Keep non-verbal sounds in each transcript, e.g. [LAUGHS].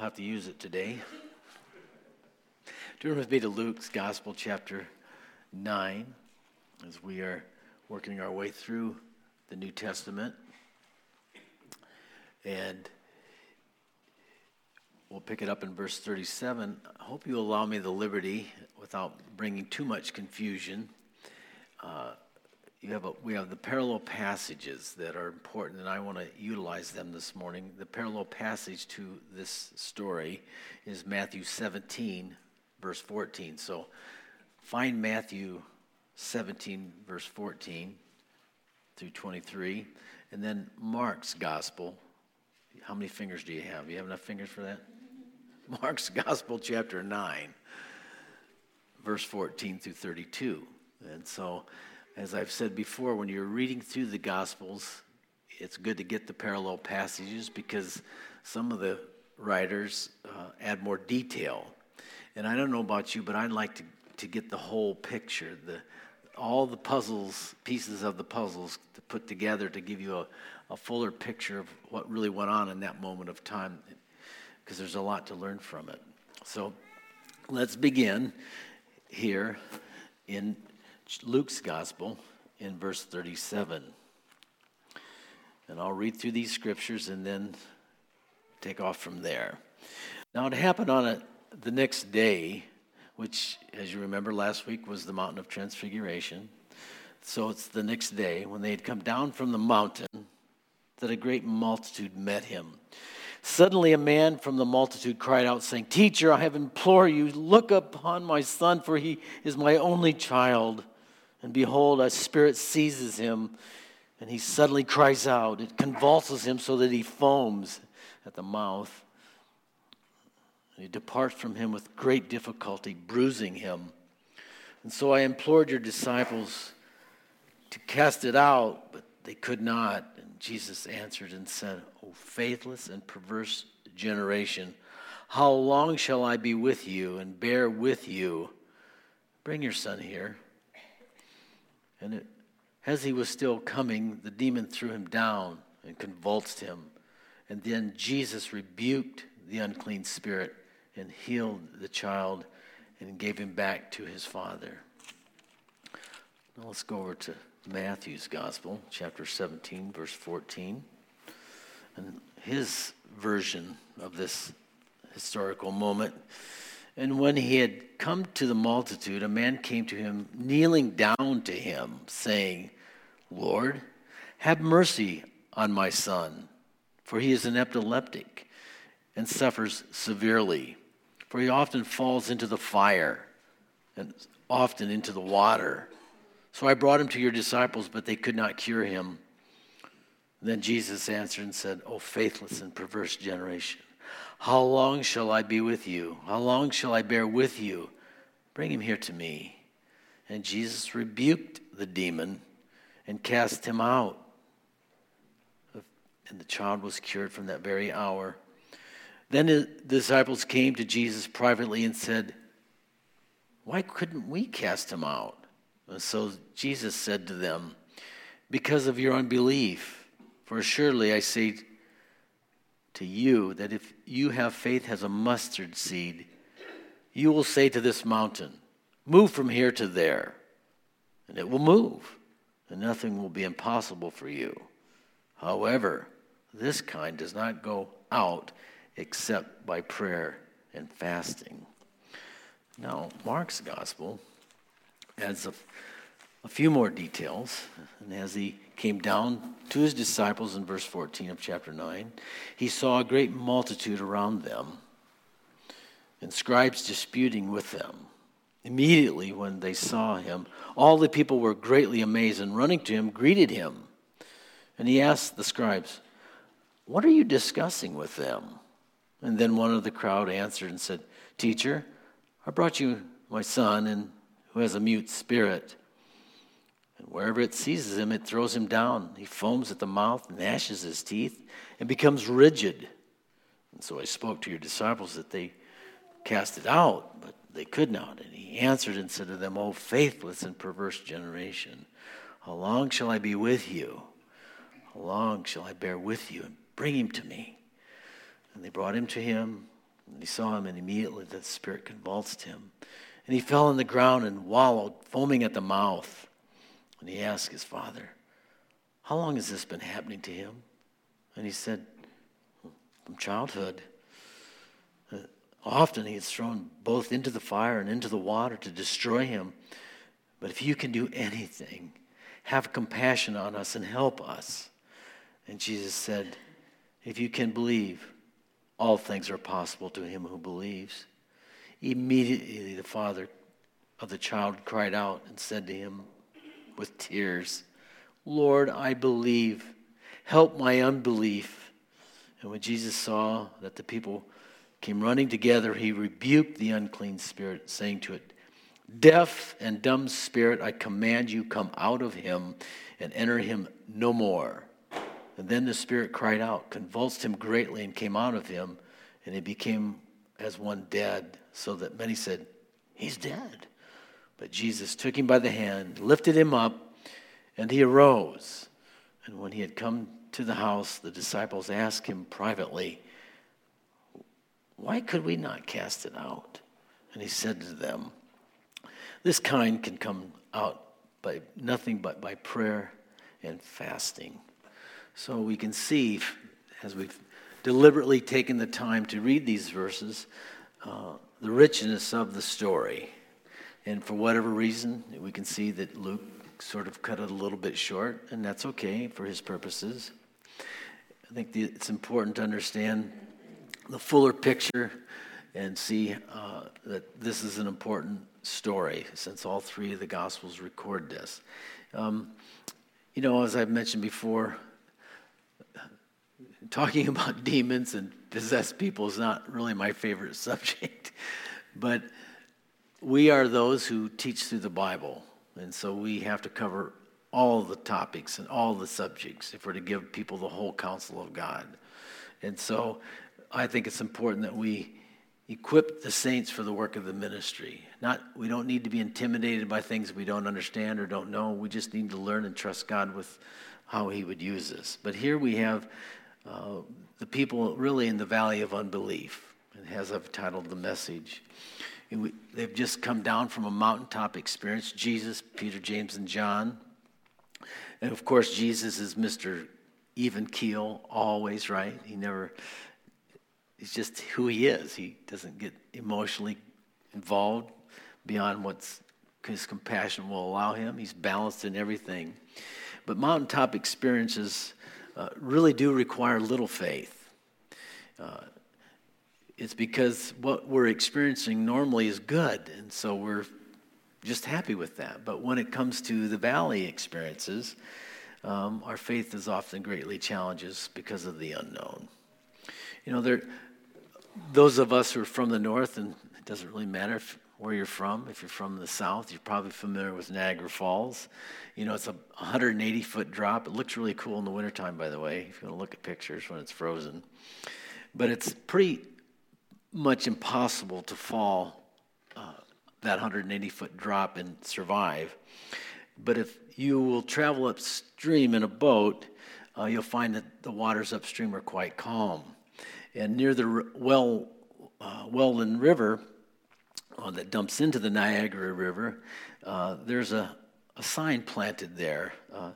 have to use it today. Turn with me to Luke's Gospel, chapter 9, as we are working our way through the New Testament. And we'll pick it up in verse 37. I hope you allow me the liberty, without bringing too much confusion. Uh, you have a, we have the parallel passages that are important, and I want to utilize them this morning. The parallel passage to this story is Matthew 17, verse 14. So find Matthew 17, verse 14 through 23, and then Mark's gospel. How many fingers do you have? You have enough fingers for that? [LAUGHS] Mark's gospel, chapter 9, verse 14 through 32. And so as I've said before, when you're reading through the Gospels, it's good to get the parallel passages because some of the writers uh, add more detail. And I don't know about you, but I'd like to, to get the whole picture, the, all the puzzles, pieces of the puzzles to put together to give you a, a fuller picture of what really went on in that moment of time because there's a lot to learn from it. So let's begin here in Luke's gospel in verse 37. And I'll read through these scriptures and then take off from there. Now, it happened on a, the next day, which, as you remember, last week was the Mountain of Transfiguration. So it's the next day when they had come down from the mountain that a great multitude met him. Suddenly, a man from the multitude cried out, saying, Teacher, I have implored you, look upon my son, for he is my only child. And behold, a spirit seizes him, and he suddenly cries out. It convulses him so that he foams at the mouth. And he departs from him with great difficulty, bruising him. And so I implored your disciples to cast it out, but they could not. And Jesus answered and said, O faithless and perverse generation, how long shall I be with you and bear with you? Bring your son here. And it, as he was still coming, the demon threw him down and convulsed him. And then Jesus rebuked the unclean spirit and healed the child and gave him back to his father. Now let's go over to Matthew's Gospel, chapter 17, verse 14. And his version of this historical moment and when he had come to the multitude, a man came to him, kneeling down to him, saying, Lord, have mercy on my son, for he is an epileptic and suffers severely. For he often falls into the fire and often into the water. So I brought him to your disciples, but they could not cure him. Then Jesus answered and said, O faithless and perverse generation. How long shall I be with you? How long shall I bear with you? Bring him here to me. And Jesus rebuked the demon and cast him out. And the child was cured from that very hour. Then the disciples came to Jesus privately and said, Why couldn't we cast him out? And so Jesus said to them, Because of your unbelief. For surely I say to you that if you have faith as a mustard seed, you will say to this mountain, Move from here to there, and it will move, and nothing will be impossible for you. However, this kind does not go out except by prayer and fasting. Now, Mark's gospel adds a, a few more details, and as he came down to his disciples in verse 14 of chapter 9. He saw a great multitude around them and scribes disputing with them. Immediately, when they saw him, all the people were greatly amazed and running to him, greeted him. And he asked the scribes, What are you discussing with them? And then one of the crowd answered and said, Teacher, I brought you my son, and who has a mute spirit. And wherever it seizes him, it throws him down. He foams at the mouth, gnashes his teeth, and becomes rigid. And so I spoke to your disciples that they cast it out, but they could not. And he answered and said to them, O faithless and perverse generation, how long shall I be with you? How long shall I bear with you? And bring him to me. And they brought him to him. And he saw him, and immediately the spirit convulsed him. And he fell on the ground and wallowed, foaming at the mouth. And he asked his father, How long has this been happening to him? And he said, From childhood. Uh, often he is thrown both into the fire and into the water to destroy him. But if you can do anything, have compassion on us and help us. And Jesus said, If you can believe, all things are possible to him who believes. Immediately the father of the child cried out and said to him with tears, Lord, I believe. Help my unbelief. And when Jesus saw that the people came running together, he rebuked the unclean spirit, saying to it, Deaf and dumb spirit, I command you, come out of him and enter him no more. And then the spirit cried out, convulsed him greatly, and came out of him, and he became as one dead, so that many said, He's dead. But Jesus took him by the hand, lifted him up, and he arose. And when he had come to the house, the disciples asked him privately, Why could we not cast it out? And he said to them, This kind can come out by nothing but by prayer and fasting. So we can see, as we've deliberately taken the time to read these verses, uh, the richness of the story. And for whatever reason, we can see that Luke sort of cut it a little bit short, and that's okay for his purposes. I think the, it's important to understand the fuller picture and see uh, that this is an important story since all three of the Gospels record this. Um, you know, as I've mentioned before, talking [LAUGHS] about demons and possessed people is not really my favorite [LAUGHS] subject, but we are those who teach through the Bible. And so we have to cover all the topics and all the subjects if we're to give people the whole counsel of God. And so I think it's important that we equip the saints for the work of the ministry. Not we don't need to be intimidated by things we don't understand or don't know. We just need to learn and trust God with how he would use us. But here we have uh, the people really in the valley of unbelief, as I've titled the message. They've just come down from a mountaintop experience Jesus, Peter, James, and John. And of course, Jesus is Mr. Even keel, always, right? He never, he's just who he is. He doesn't get emotionally involved beyond what his compassion will allow him. He's balanced in everything. But mountaintop experiences uh, really do require little faith. Uh, it's because what we're experiencing normally is good, and so we're just happy with that. But when it comes to the valley experiences, um, our faith is often greatly challenged because of the unknown. You know, there, those of us who are from the north, and it doesn't really matter if where you're from. If you're from the south, you're probably familiar with Niagara Falls. You know, it's a 180 foot drop. It looks really cool in the wintertime, by the way, if you want to look at pictures when it's frozen. But it's pretty much impossible to fall uh, that 180 foot drop and survive. But if you will travel upstream in a boat, uh, you'll find that the waters upstream are quite calm. And near the well, uh, Welland River, uh, that dumps into the Niagara River, uh, there's a, a, sign planted there uh,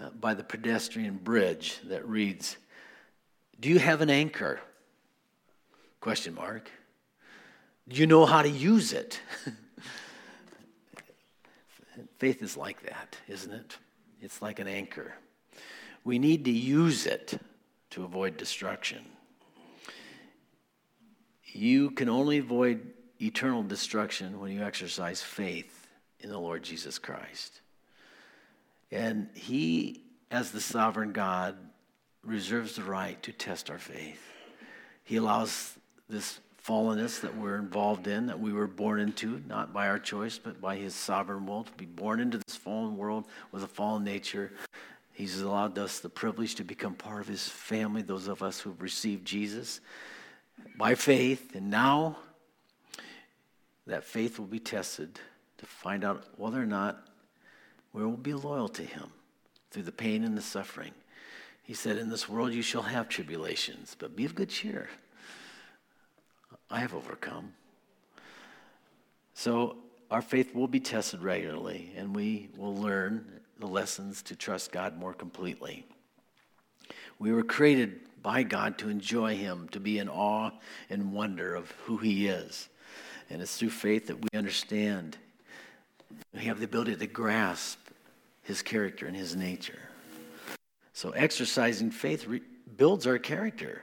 uh, by the pedestrian bridge that reads, "Do you have an anchor?" Question mark. You know how to use it? [LAUGHS] Faith is like that, isn't it? It's like an anchor. We need to use it to avoid destruction. You can only avoid eternal destruction when you exercise faith in the Lord Jesus Christ. And He, as the sovereign God, reserves the right to test our faith. He allows this fallenness that we're involved in, that we were born into, not by our choice, but by His sovereign will, to be born into this fallen world with a fallen nature. He's allowed us the privilege to become part of His family, those of us who've received Jesus by faith. And now, that faith will be tested to find out whether or not we will be loyal to Him through the pain and the suffering. He said, In this world you shall have tribulations, but be of good cheer. Have overcome. So our faith will be tested regularly, and we will learn the lessons to trust God more completely. We were created by God to enjoy Him, to be in awe and wonder of who He is. And it's through faith that we understand. We have the ability to grasp His character and His nature. So exercising faith re- builds our character.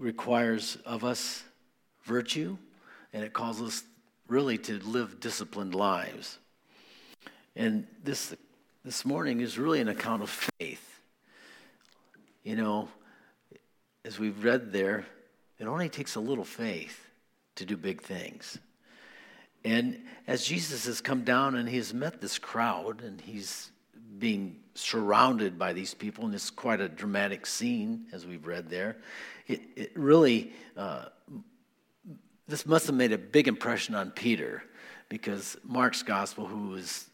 Requires of us virtue, and it calls us really to live disciplined lives. And this, this morning is really an account of faith. You know, as we've read there, it only takes a little faith to do big things. And as Jesus has come down and he has met this crowd and he's being surrounded by these people, and it's quite a dramatic scene as we've read there, it, it really, uh, this must have made a big impression on Peter because Mark's gospel, who is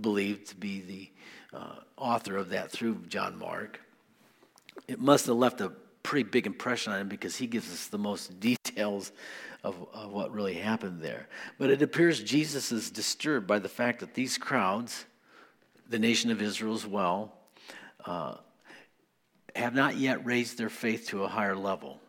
believed to be the uh, author of that through John Mark, it must have left a pretty big impression on him because he gives us the most details of, of what really happened there. But it appears Jesus is disturbed by the fact that these crowds, the nation of Israel as well, uh, have not yet raised their faith to a higher level.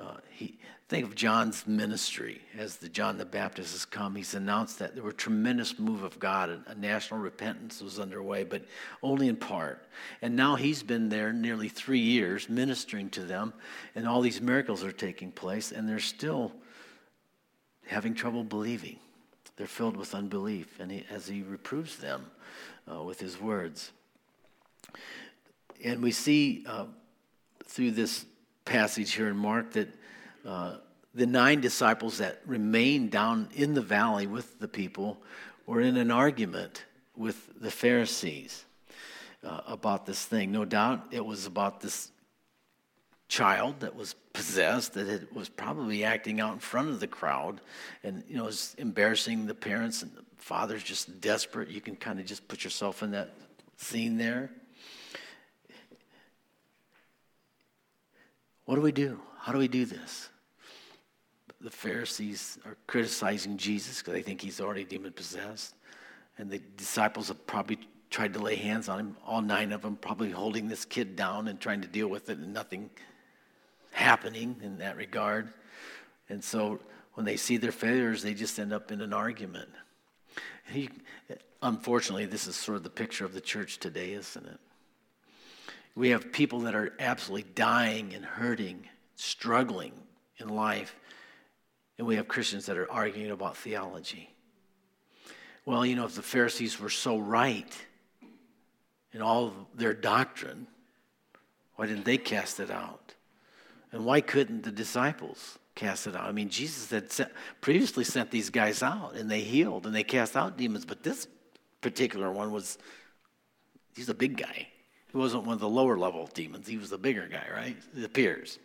Uh, he, think of John's ministry as the John the Baptist has come. He's announced that there were tremendous move of God and a national repentance was underway, but only in part. And now he's been there nearly three years ministering to them, and all these miracles are taking place, and they're still having trouble believing. They're filled with unbelief, and he, as he reproves them uh, with his words. And we see uh, through this passage here in Mark that uh, the nine disciples that remained down in the valley with the people were in an argument with the Pharisees uh, about this thing. No doubt it was about this child that was possessed that it was probably acting out in front of the crowd and you know was embarrassing the parents and the father's just desperate you can kind of just put yourself in that scene there What do we do? How do we do this? The Pharisees are criticizing Jesus because they think he's already demon possessed. And the disciples have probably tried to lay hands on him, all nine of them, probably holding this kid down and trying to deal with it, and nothing happening in that regard. And so when they see their failures, they just end up in an argument. He, unfortunately, this is sort of the picture of the church today, isn't it? We have people that are absolutely dying and hurting, struggling in life. And we have Christians that are arguing about theology. Well, you know, if the Pharisees were so right in all their doctrine, why didn't they cast it out? And why couldn't the disciples cast it out? I mean, Jesus had sent, previously sent these guys out and they healed and they cast out demons, but this particular one was, he's a big guy. He wasn't one of the lower level demons, he was the bigger guy, right? It appears.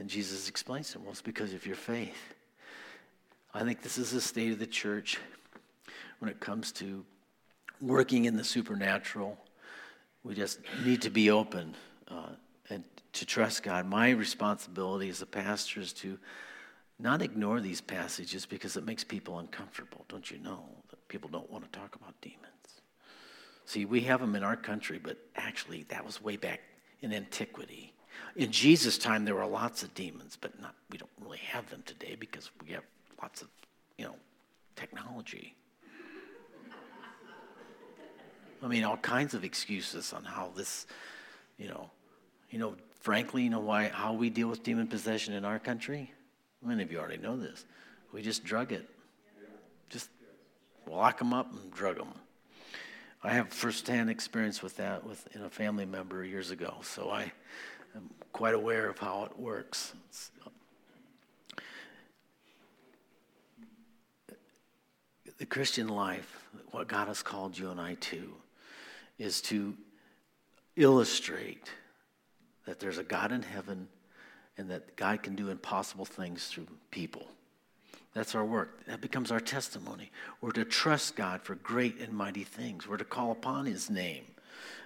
And Jesus explains him, well, it's because of your faith. I think this is the state of the church when it comes to working in the supernatural. We just need to be open uh, and to trust God. My responsibility as a pastor is to not ignore these passages because it makes people uncomfortable. Don't you know that people don't want to talk about demons? See, we have them in our country, but actually, that was way back in antiquity. In Jesus' time, there were lots of demons, but not, we don't really have them today because we have lots of, you know, technology. I mean, all kinds of excuses on how this, you know, you know, frankly, you know why how we deal with demon possession in our country? Many of you already know this. We just drug it. Just lock them up and drug them. I have firsthand experience with that with in a family member years ago, so I am quite aware of how it works. the Christian life, what God has called you and I to, is to illustrate that there's a God in heaven and that God can do impossible things through people. That's our work. That becomes our testimony. We're to trust God for great and mighty things. We're to call upon His name.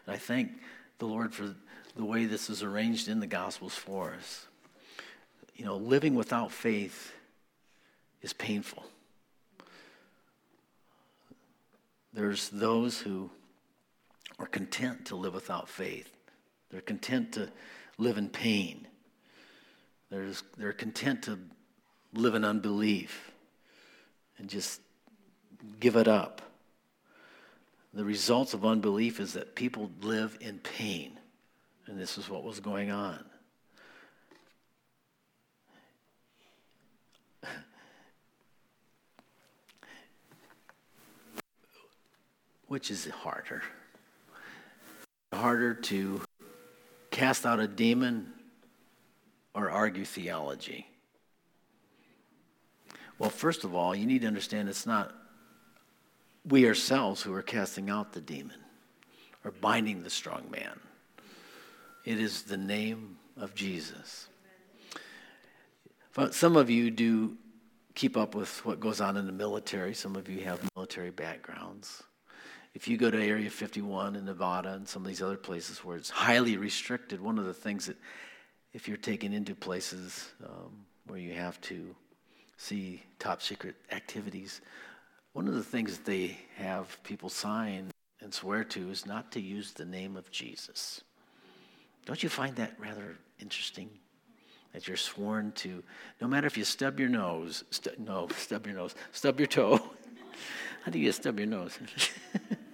And I thank the Lord for the way this is arranged in the Gospels for us. you know, living without faith is painful. There's those who are content to live without faith. They're content to live in pain. There's, they're content to live in unbelief and just give it up. The results of unbelief is that people live in pain. And this is what was going on. [LAUGHS] Which is harder? Harder to cast out a demon or argue theology? Well, first of all, you need to understand it's not we ourselves who are casting out the demon or binding the strong man. It is the name of Jesus. But some of you do keep up with what goes on in the military. Some of you have military backgrounds. If you go to Area 51 in Nevada and some of these other places where it's highly restricted, one of the things that, if you're taken into places um, where you have to see top secret activities, one of the things that they have people sign and swear to is not to use the name of Jesus. Don't you find that rather interesting? That you're sworn to, no matter if you stub your nose, stu- no, [LAUGHS] stub your nose, stub your toe. How do you stub your nose?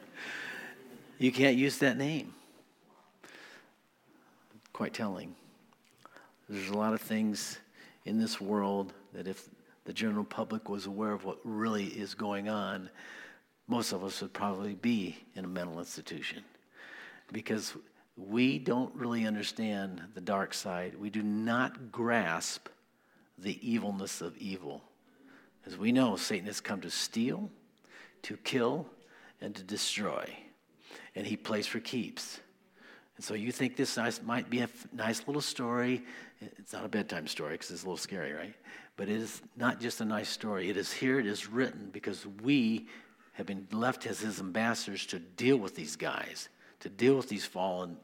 [LAUGHS] you can't use that name. Quite telling. There's a lot of things in this world that if the general public was aware of what really is going on, most of us would probably be in a mental institution. Because we don't really understand the dark side. We do not grasp the evilness of evil. As we know, Satan has come to steal, to kill, and to destroy. And he plays for keeps. And so you think this nice, might be a nice little story. It's not a bedtime story because it's a little scary, right? But it is not just a nice story. It is here, it is written because we have been left as his ambassadors to deal with these guys, to deal with these fallen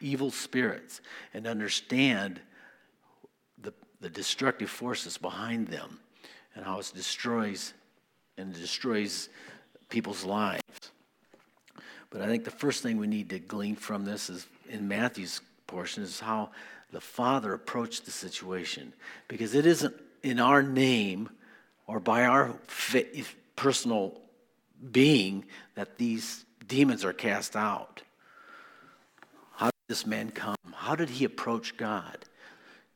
evil spirits, and understand the, the destructive forces behind them and how it destroys and destroys people's lives. But I think the first thing we need to glean from this is in Matthew's portion is how the Father approached the situation. Because it isn't in our name or by our personal being that these demons are cast out. How did this man come? How did he approach God?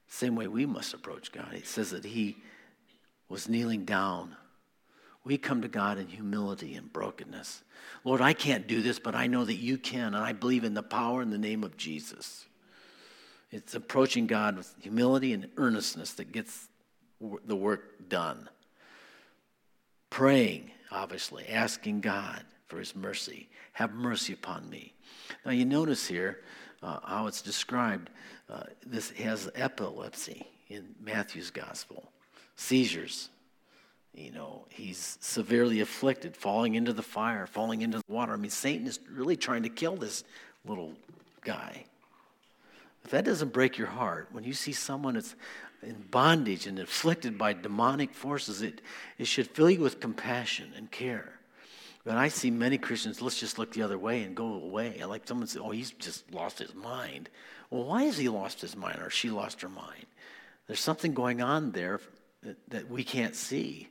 Same way we must approach God. It says that he was kneeling down. We come to God in humility and brokenness. Lord, I can't do this, but I know that you can, and I believe in the power in the name of Jesus. It's approaching God with humility and earnestness that gets the work done. Praying, obviously, asking God for his mercy. Have mercy upon me. Now, you notice here uh, how it's described. Uh, this has epilepsy in Matthew's gospel, seizures. You know, he's severely afflicted, falling into the fire, falling into the water. I mean, Satan is really trying to kill this little guy. If that doesn't break your heart, when you see someone that's in bondage and afflicted by demonic forces, it, it should fill you with compassion and care. But I see many Christians, let's just look the other way and go away. Like someone say, oh, he's just lost his mind. Well, why has he lost his mind or she lost her mind? There's something going on there that, that we can't see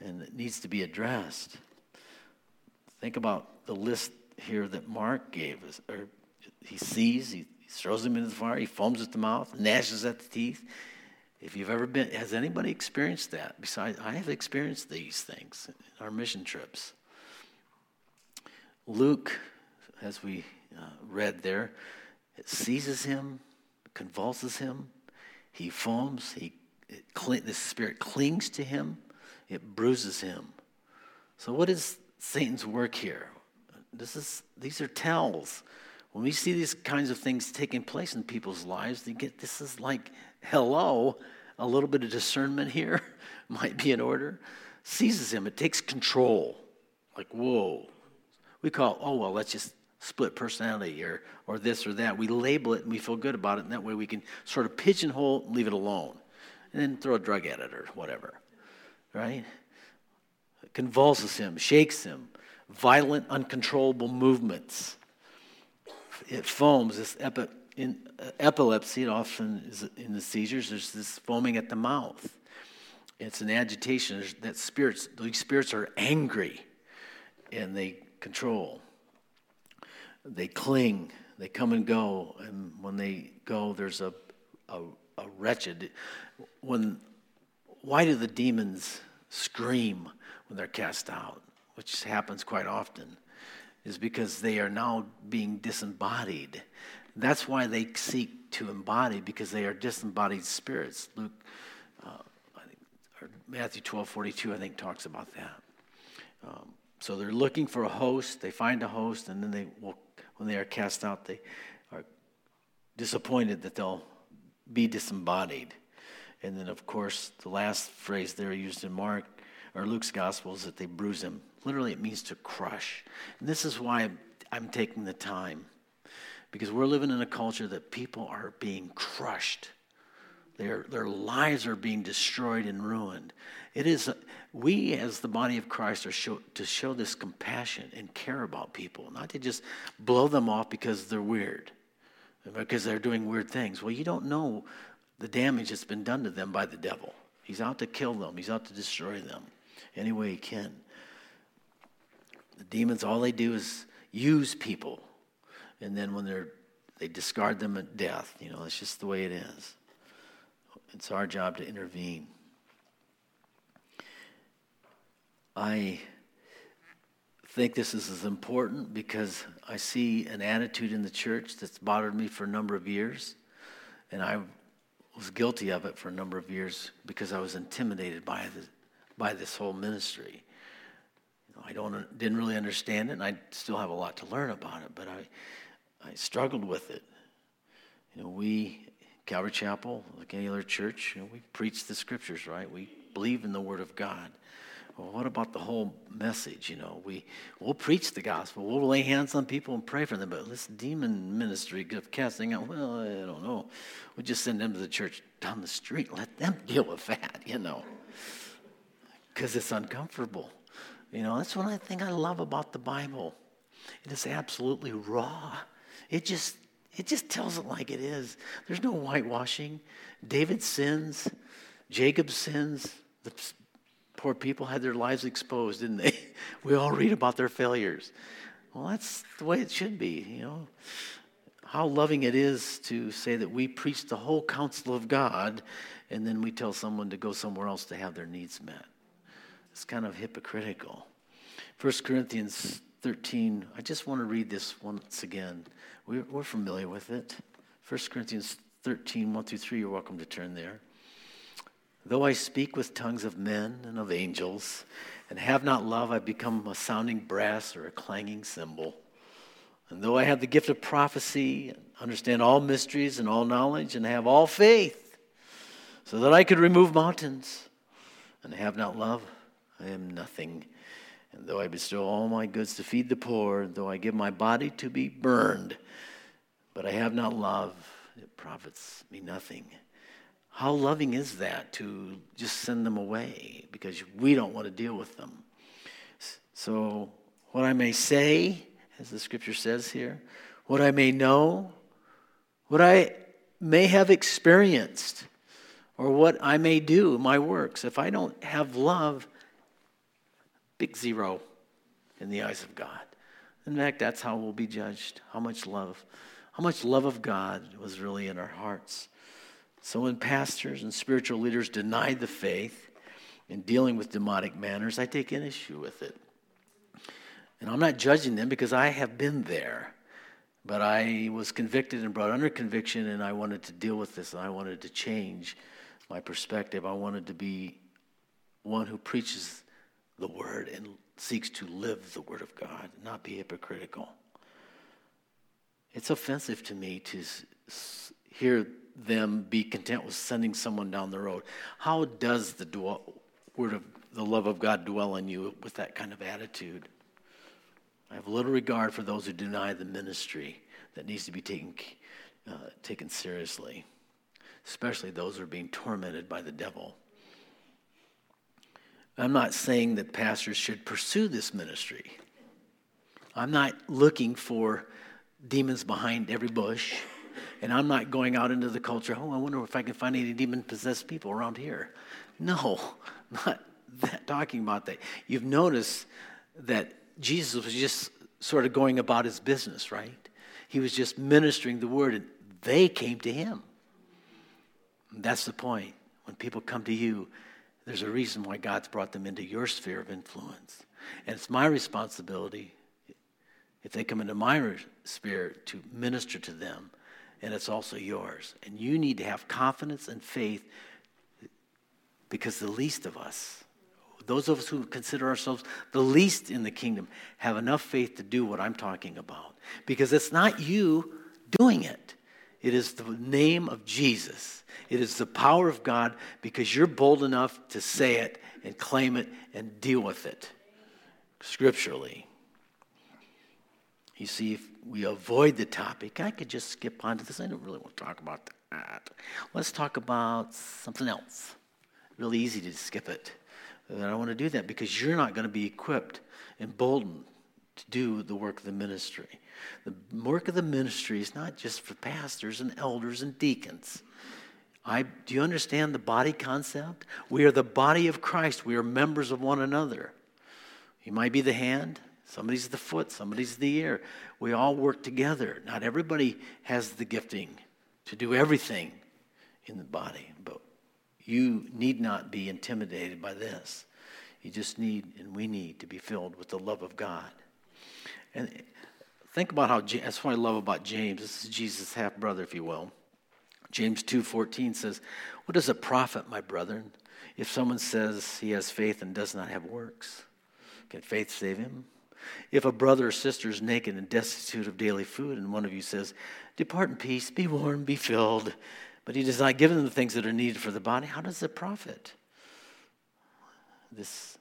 and it needs to be addressed. Think about the list here that Mark gave us. Or he sees, he, throws him into the fire, he foams at the mouth, gnashes at the teeth. If you've ever been, has anybody experienced that? Besides, I have experienced these things in our mission trips. Luke, as we uh, read there, seizes him, convulses him, he foams, he, it, the spirit clings to him, it bruises him. So, what is Satan's work here? This is, these are tells. When we see these kinds of things taking place in people's lives, they get this is like, hello, a little bit of discernment here [LAUGHS] might be in order. Seizes him, it takes control. Like, whoa, we call, oh, well, let's just split personality or, or this or that. We label it and we feel good about it, and that way we can sort of pigeonhole leave it alone. And then throw a drug at it or whatever, right? Convulses him, shakes him, violent, uncontrollable movements. It foams. This epi- in, uh, epilepsy, it often is in the seizures, there's this foaming at the mouth. It's an agitation that spirits, these spirits are angry and they control. They cling, they come and go, and when they go, there's a, a wretched. When, why do the demons scream when they're cast out? Which happens quite often, is because they are now being disembodied. That's why they seek to embody, because they are disembodied spirits. Luke, uh, think, Matthew 12, 42, I think, talks about that. Um, so they're looking for a host. They find a host, and then they will, when they are cast out, they are disappointed that they'll be disembodied. And then, of course, the last phrase there used in Mark or Luke's gospel is that they bruise him. Literally, it means to crush. And this is why I'm taking the time, because we're living in a culture that people are being crushed. Their, their lives are being destroyed and ruined. It is, we as the body of Christ are show, to show this compassion and care about people, not to just blow them off because they're weird, because they're doing weird things. Well, you don't know the damage that's been done to them by the devil. He's out to kill them, he's out to destroy them any way he can. The demons, all they do is use people. And then when they're, they discard them at death. You know, it's just the way it is. It's our job to intervene. I think this is as important because I see an attitude in the church that's bothered me for a number of years. And I was guilty of it for a number of years because I was intimidated by, the, by this whole ministry. You know, I don't, didn't really understand it, and I still have a lot to learn about it, but I, I struggled with it. You know, we, Calvary Chapel, like any other church, you know, we preach the scriptures, right? We believe in the Word of God. Well, what about the whole message? You know, we we'll preach the gospel, we'll lay hands on people and pray for them, but this demon ministry of casting out, well, I don't know. We just send them to the church down the street. Let them [LAUGHS] deal with that, you know, because it's uncomfortable. You know, that's one thing I love about the Bible. It is absolutely raw. It just it just tells it like it is. There's no whitewashing. David sins, Jacob sins, the poor people had their lives exposed, didn't they? [LAUGHS] We all read about their failures. Well, that's the way it should be, you know. How loving it is to say that we preach the whole counsel of God and then we tell someone to go somewhere else to have their needs met. It's kind of hypocritical. 1 Corinthians 13, I just want to read this once again. We're, we're familiar with it. 1 Corinthians 13, 1 through 3, you're welcome to turn there. Though I speak with tongues of men and of angels, and have not love, I become a sounding brass or a clanging cymbal. And though I have the gift of prophecy, and understand all mysteries and all knowledge, and have all faith, so that I could remove mountains, and have not love, I am nothing. And though I bestow all my goods to feed the poor, though I give my body to be burned, but I have not love, it profits me nothing. How loving is that to just send them away because we don't want to deal with them? So, what I may say, as the scripture says here, what I may know, what I may have experienced, or what I may do, my works, if I don't have love, big zero in the eyes of God. In fact, that's how we'll be judged. How much love, how much love of God was really in our hearts. So when pastors and spiritual leaders deny the faith in dealing with demonic manners, I take an issue with it. And I'm not judging them because I have been there. But I was convicted and brought under conviction, and I wanted to deal with this, and I wanted to change my perspective. I wanted to be one who preaches the word and seeks to live the word of God, not be hypocritical. It's offensive to me to hear them be content with sending someone down the road. How does the dwell, word of the love of God dwell in you with that kind of attitude? I have little regard for those who deny the ministry that needs to be taken, uh, taken seriously. especially those who are being tormented by the devil. I'm not saying that pastors should pursue this ministry. I'm not looking for demons behind every bush. And I'm not going out into the culture, oh, I wonder if I can find any demon possessed people around here. No, [LAUGHS] not that, talking about that. You've noticed that Jesus was just sort of going about his business, right? He was just ministering the word, and they came to him. That's the point. When people come to you, there's a reason why God's brought them into your sphere of influence. And it's my responsibility, if they come into my sphere, to minister to them. And it's also yours. And you need to have confidence and faith because the least of us, those of us who consider ourselves the least in the kingdom, have enough faith to do what I'm talking about. Because it's not you doing it, it is the name of Jesus. It is the power of God because you're bold enough to say it and claim it and deal with it scripturally. You see, if we avoid the topic, I could just skip on to this. I don't really want to talk about that. Let's talk about something else. Really easy to skip it. But I don't want to do that because you're not going to be equipped, emboldened to do the work of the ministry. The work of the ministry is not just for pastors and elders and deacons. I, do you understand the body concept? We are the body of Christ. We are members of one another. You might be the hand, somebody's the foot, somebody's the ear. We all work together. Not everybody has the gifting to do everything in the body, but you need not be intimidated by this. You just need, and we need, to be filled with the love of God. And think about how, that's what I love about James. This is Jesus' half brother, if you will. James 2:14 says, "What does it profit, my brethren, if someone says he has faith and does not have works? Can faith save him? If a brother or sister is naked and destitute of daily food, and one of you says, Depart in peace, be warm, be filled, but he does not give them the things that are needed for the body, how does it profit? This,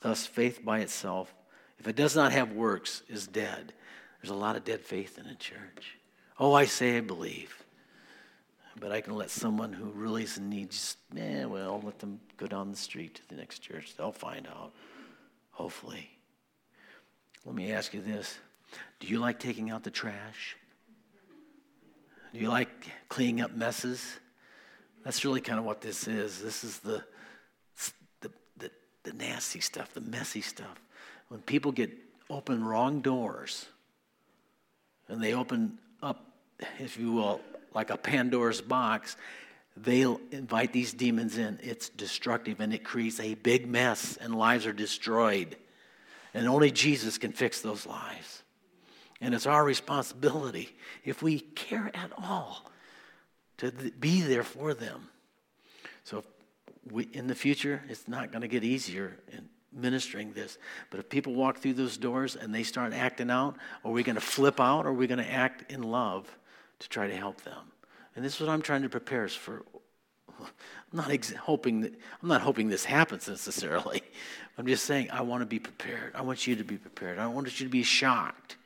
thus, faith by itself, if it does not have works, is dead. There's a lot of dead faith in the church. Oh, I say I believe. But I can let someone who really is in need just, eh, well, let them go down the street to the next church. They'll find out, hopefully. Let me ask you this Do you like taking out the trash? Do you like cleaning up messes? That's really kind of what this is. This is the, the, the, the nasty stuff, the messy stuff. When people get open wrong doors and they open up, if you will, like a Pandora's box, they'll invite these demons in. It's destructive and it creates a big mess, and lives are destroyed. And only Jesus can fix those lives. And it's our responsibility, if we care at all, to be there for them. So, we, in the future, it's not going to get easier in ministering this. But if people walk through those doors and they start acting out, are we going to flip out or are we going to act in love to try to help them? And this is what I'm trying to prepare us for. I'm not ex- hoping that I'm not hoping this happens necessarily. [LAUGHS] I'm just saying I want to be prepared. I want you to be prepared. I want you to be shocked.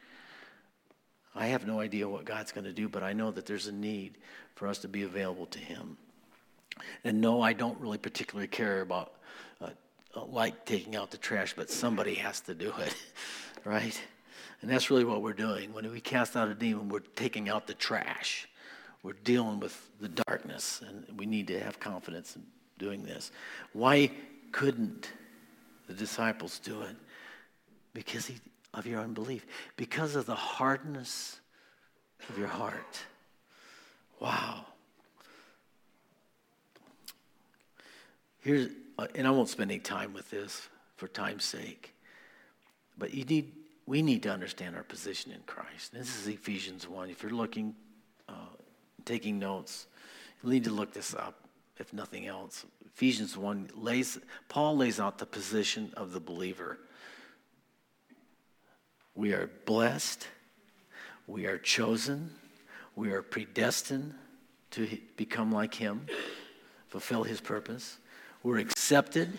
I have no idea what God's going to do, but I know that there's a need for us to be available to Him. And no, I don't really particularly care about uh, like taking out the trash, but somebody has to do it, [LAUGHS] right? And that's really what we're doing. When we cast out a demon, we're taking out the trash. We're dealing with the darkness, and we need to have confidence in doing this. Why couldn't the disciples do it? Because of your unbelief, because of the hardness of your heart. Wow. Here's, uh, and I won't spend any time with this for time's sake, but you need, we need to understand our position in Christ. This is Ephesians 1. If you're looking, uh, taking notes, you need to look this up, if nothing else. Ephesians 1 lays, Paul lays out the position of the believer. We are blessed, we are chosen, we are predestined to become like him, fulfill his purpose. We're accepted,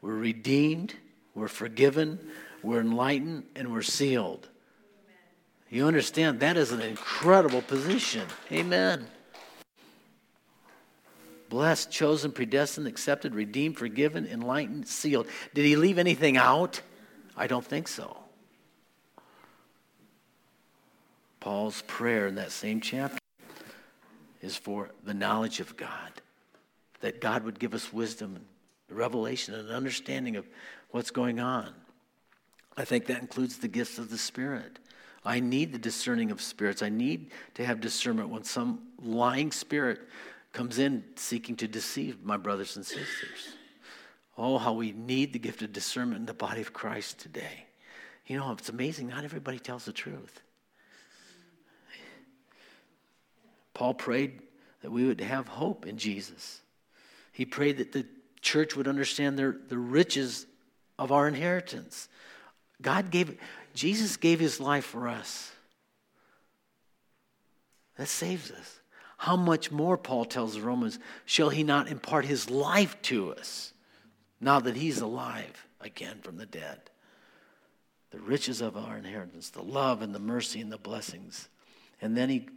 we're redeemed, we're forgiven, we're enlightened, and we're sealed. You understand that is an incredible position. Amen. blessed, chosen, predestined, accepted, redeemed, forgiven, enlightened, sealed. Did he leave anything out? I don't think so. Paul's prayer in that same chapter is for the knowledge of God, that God would give us wisdom revelation and understanding of what's going on. I think that includes the gifts of the Spirit. I need the discerning of spirits. I need to have discernment when some lying spirit comes in seeking to deceive my brothers and sisters. Oh, how we need the gift of discernment in the body of Christ today. You know, it's amazing. Not everybody tells the truth. Paul prayed that we would have hope in Jesus. He prayed that the church would understand their, the riches of our inheritance. God gave, Jesus gave his life for us. That saves us. How much more, Paul tells the Romans, shall he not impart his life to us now that he's alive again from the dead? The riches of our inheritance, the love and the mercy and the blessings. And then he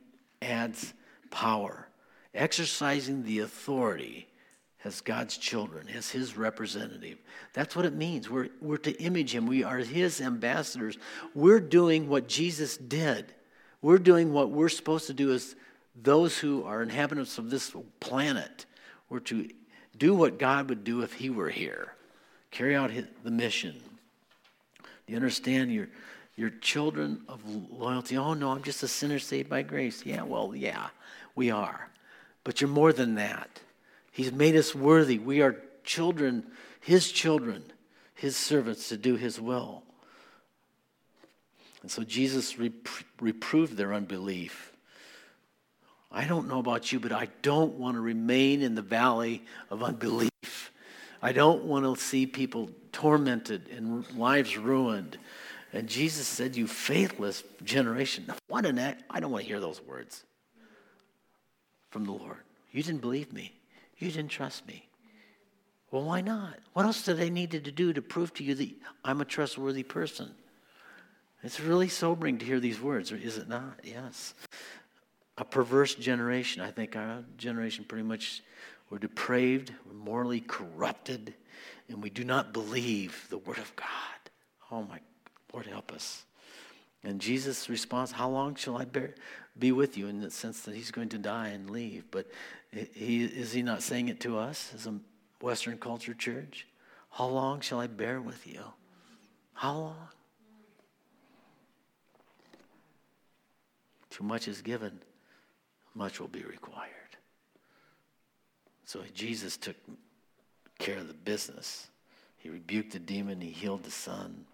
adds power, exercising the authority as God's children, as His representative. That's what it means. We're, we're to image Him, we are His ambassadors. We're doing what Jesus did. We're doing what we're supposed to do as those who are inhabitants of this planet. We're to do what God would do if He were here, carry out his, the mission. Do you understand? You're, you're children of loyalty. Oh, no, I'm just a sinner saved by grace. Yeah, well, yeah, we are. But you're more than that. He's made us worthy. We are children, His children, His servants to do His will. And so Jesus reproved their unbelief. I don't know about you, but I don't want to remain in the valley of unbelief. I don't want to see people tormented and lives ruined. And Jesus said, You faithless generation. What an act. I don't want to hear those words from the Lord. You didn't believe me. You didn't trust me. Well, why not? What else did I need to do to prove to you that I'm a trustworthy person? It's really sobering to hear these words, is it not? Yes. A perverse generation. I think our generation pretty much we're depraved, we're morally corrupted, and we do not believe the word of God. Oh my Lord help us. And Jesus' response, How long shall I bear, be with you? In the sense that he's going to die and leave. But he, is he not saying it to us as a Western culture church? How long shall I bear with you? How long? Too much is given, much will be required. So Jesus took care of the business. He rebuked the demon, he healed the son.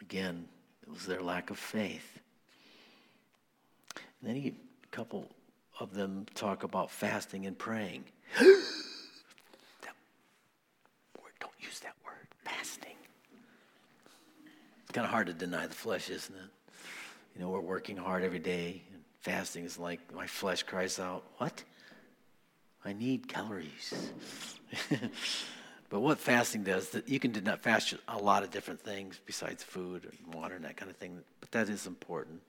Again, it was their lack of faith. And then he, a couple of them talk about fasting and praying. [GASPS] that word, don't use that word, fasting. It's kind of hard to deny the flesh, isn't it? You know, we're working hard every day, and fasting is like my flesh cries out, What? I need calories. [LAUGHS] But what fasting does, that you can do not fast a lot of different things besides food and water and that kind of thing, but that is important.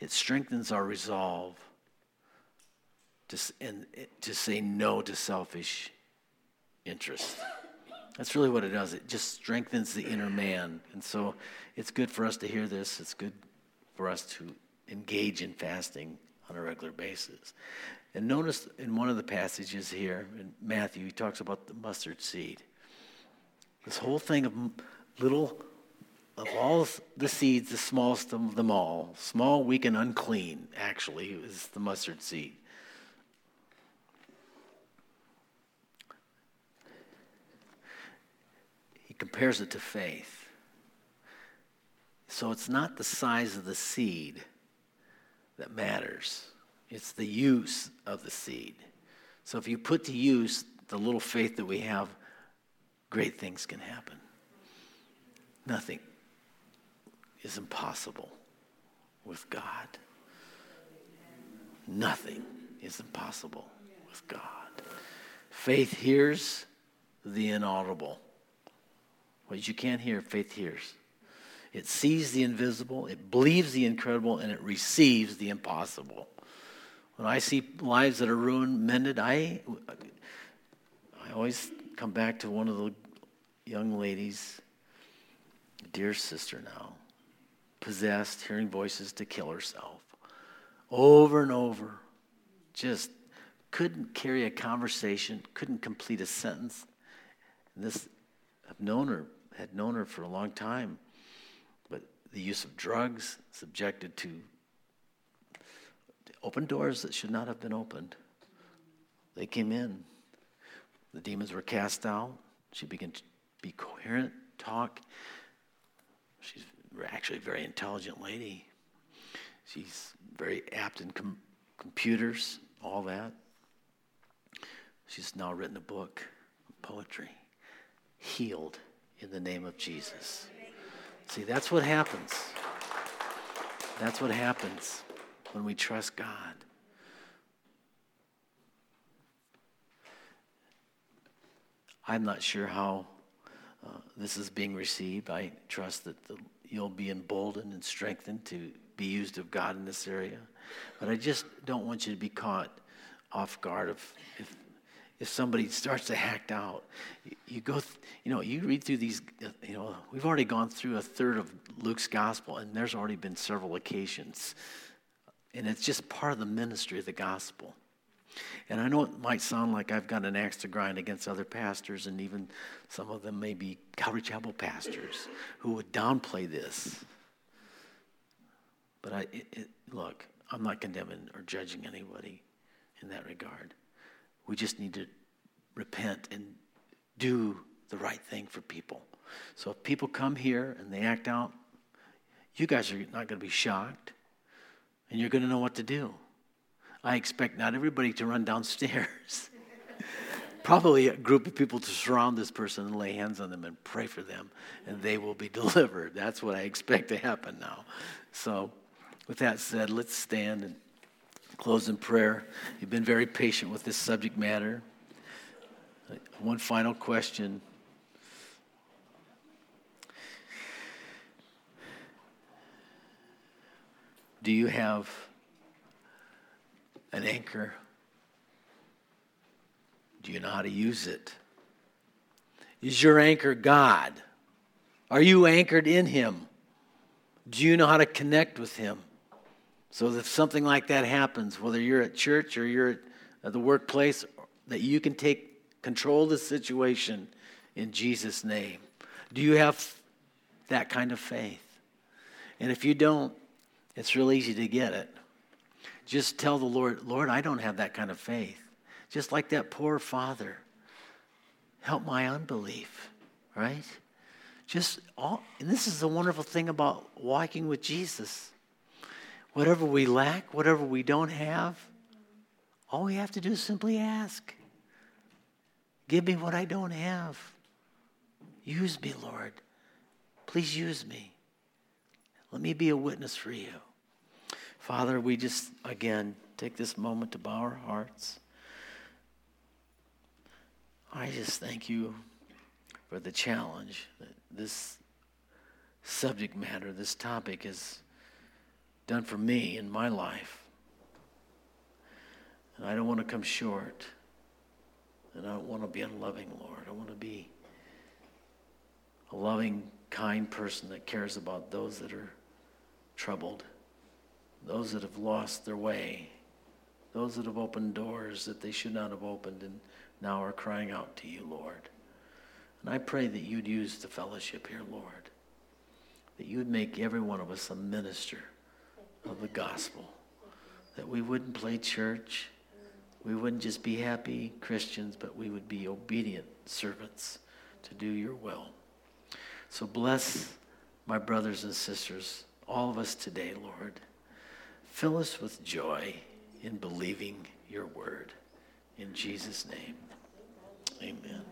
It strengthens our resolve to, and, eh, to say no to selfish interest. That's really what it does. It just strengthens the inner man. And so it's good for us to hear this. It's good for us to engage in fasting on a regular basis. And notice in one of the passages here in Matthew, he talks about the mustard seed. This whole thing of little, of all the seeds, the smallest of them all, small, weak, and unclean, actually, is the mustard seed. He compares it to faith. So it's not the size of the seed that matters, it's the use of the seed. So if you put to use the little faith that we have, great things can happen. Nothing is impossible with God. Nothing is impossible with God. Faith hears the inaudible. What you can't hear, faith hears. It sees the invisible, it believes the incredible, and it receives the impossible. When I see lives that are ruined, mended, I, I always come back to one of the young ladies, dear sister now, possessed, hearing voices to kill herself over and over. Just couldn't carry a conversation, couldn't complete a sentence. And this, I've known her, had known her for a long time, but the use of drugs, subjected to open doors that should not have been opened. They came in. The demons were cast out. She began to be coherent, talk. She's actually a very intelligent lady. She's very apt in com- computers, all that. She's now written a book, poetry, healed in the name of Jesus. See, that's what happens. That's what happens when we trust God. I'm not sure how uh, this is being received. I trust that the, you'll be emboldened and strengthened to be used of God in this area. But I just don't want you to be caught off guard of if if somebody starts to act out. You, you go, th- you know, you read through these, uh, you know, we've already gone through a third of Luke's gospel, and there's already been several occasions. And it's just part of the ministry of the gospel. And I know it might sound like I've got an axe to grind against other pastors, and even some of them may be Calvary Chapel pastors who would downplay this. But I, it, it, look, I'm not condemning or judging anybody in that regard. We just need to repent and do the right thing for people. So if people come here and they act out, you guys are not going to be shocked and you're going to know what to do. I expect not everybody to run downstairs. [LAUGHS] Probably a group of people to surround this person and lay hands on them and pray for them, and they will be [LAUGHS] delivered. That's what I expect to happen now. So, with that said, let's stand and close in prayer. You've been very patient with this subject matter. One final question. Do you have an anchor? Do you know how to use it? Is your anchor God? Are you anchored in Him? Do you know how to connect with Him? So that if something like that happens, whether you're at church or you're at the workplace, that you can take control of the situation in Jesus' name. Do you have that kind of faith? And if you don't, it's real easy to get it. Just tell the Lord, Lord, I don't have that kind of faith. Just like that poor father. Help my unbelief, right? Just all, and this is the wonderful thing about walking with Jesus. Whatever we lack, whatever we don't have, all we have to do is simply ask. Give me what I don't have. Use me, Lord. Please use me. Let me be a witness for you. Father, we just, again, take this moment to bow our hearts. I just thank you for the challenge that this subject matter, this topic is done for me in my life. And I don't want to come short. And I don't want to be unloving, Lord. I want to be a loving, kind person that cares about those that are troubled, those that have lost their way, those that have opened doors that they should not have opened and now are crying out to you, Lord. And I pray that you'd use the fellowship here, Lord, that you'd make every one of us a minister of the gospel. That we wouldn't play church. We wouldn't just be happy Christians, but we would be obedient servants to do your will. So bless my brothers and sisters, all of us today, Lord. Fill us with joy in believing your word. In Jesus' name, amen.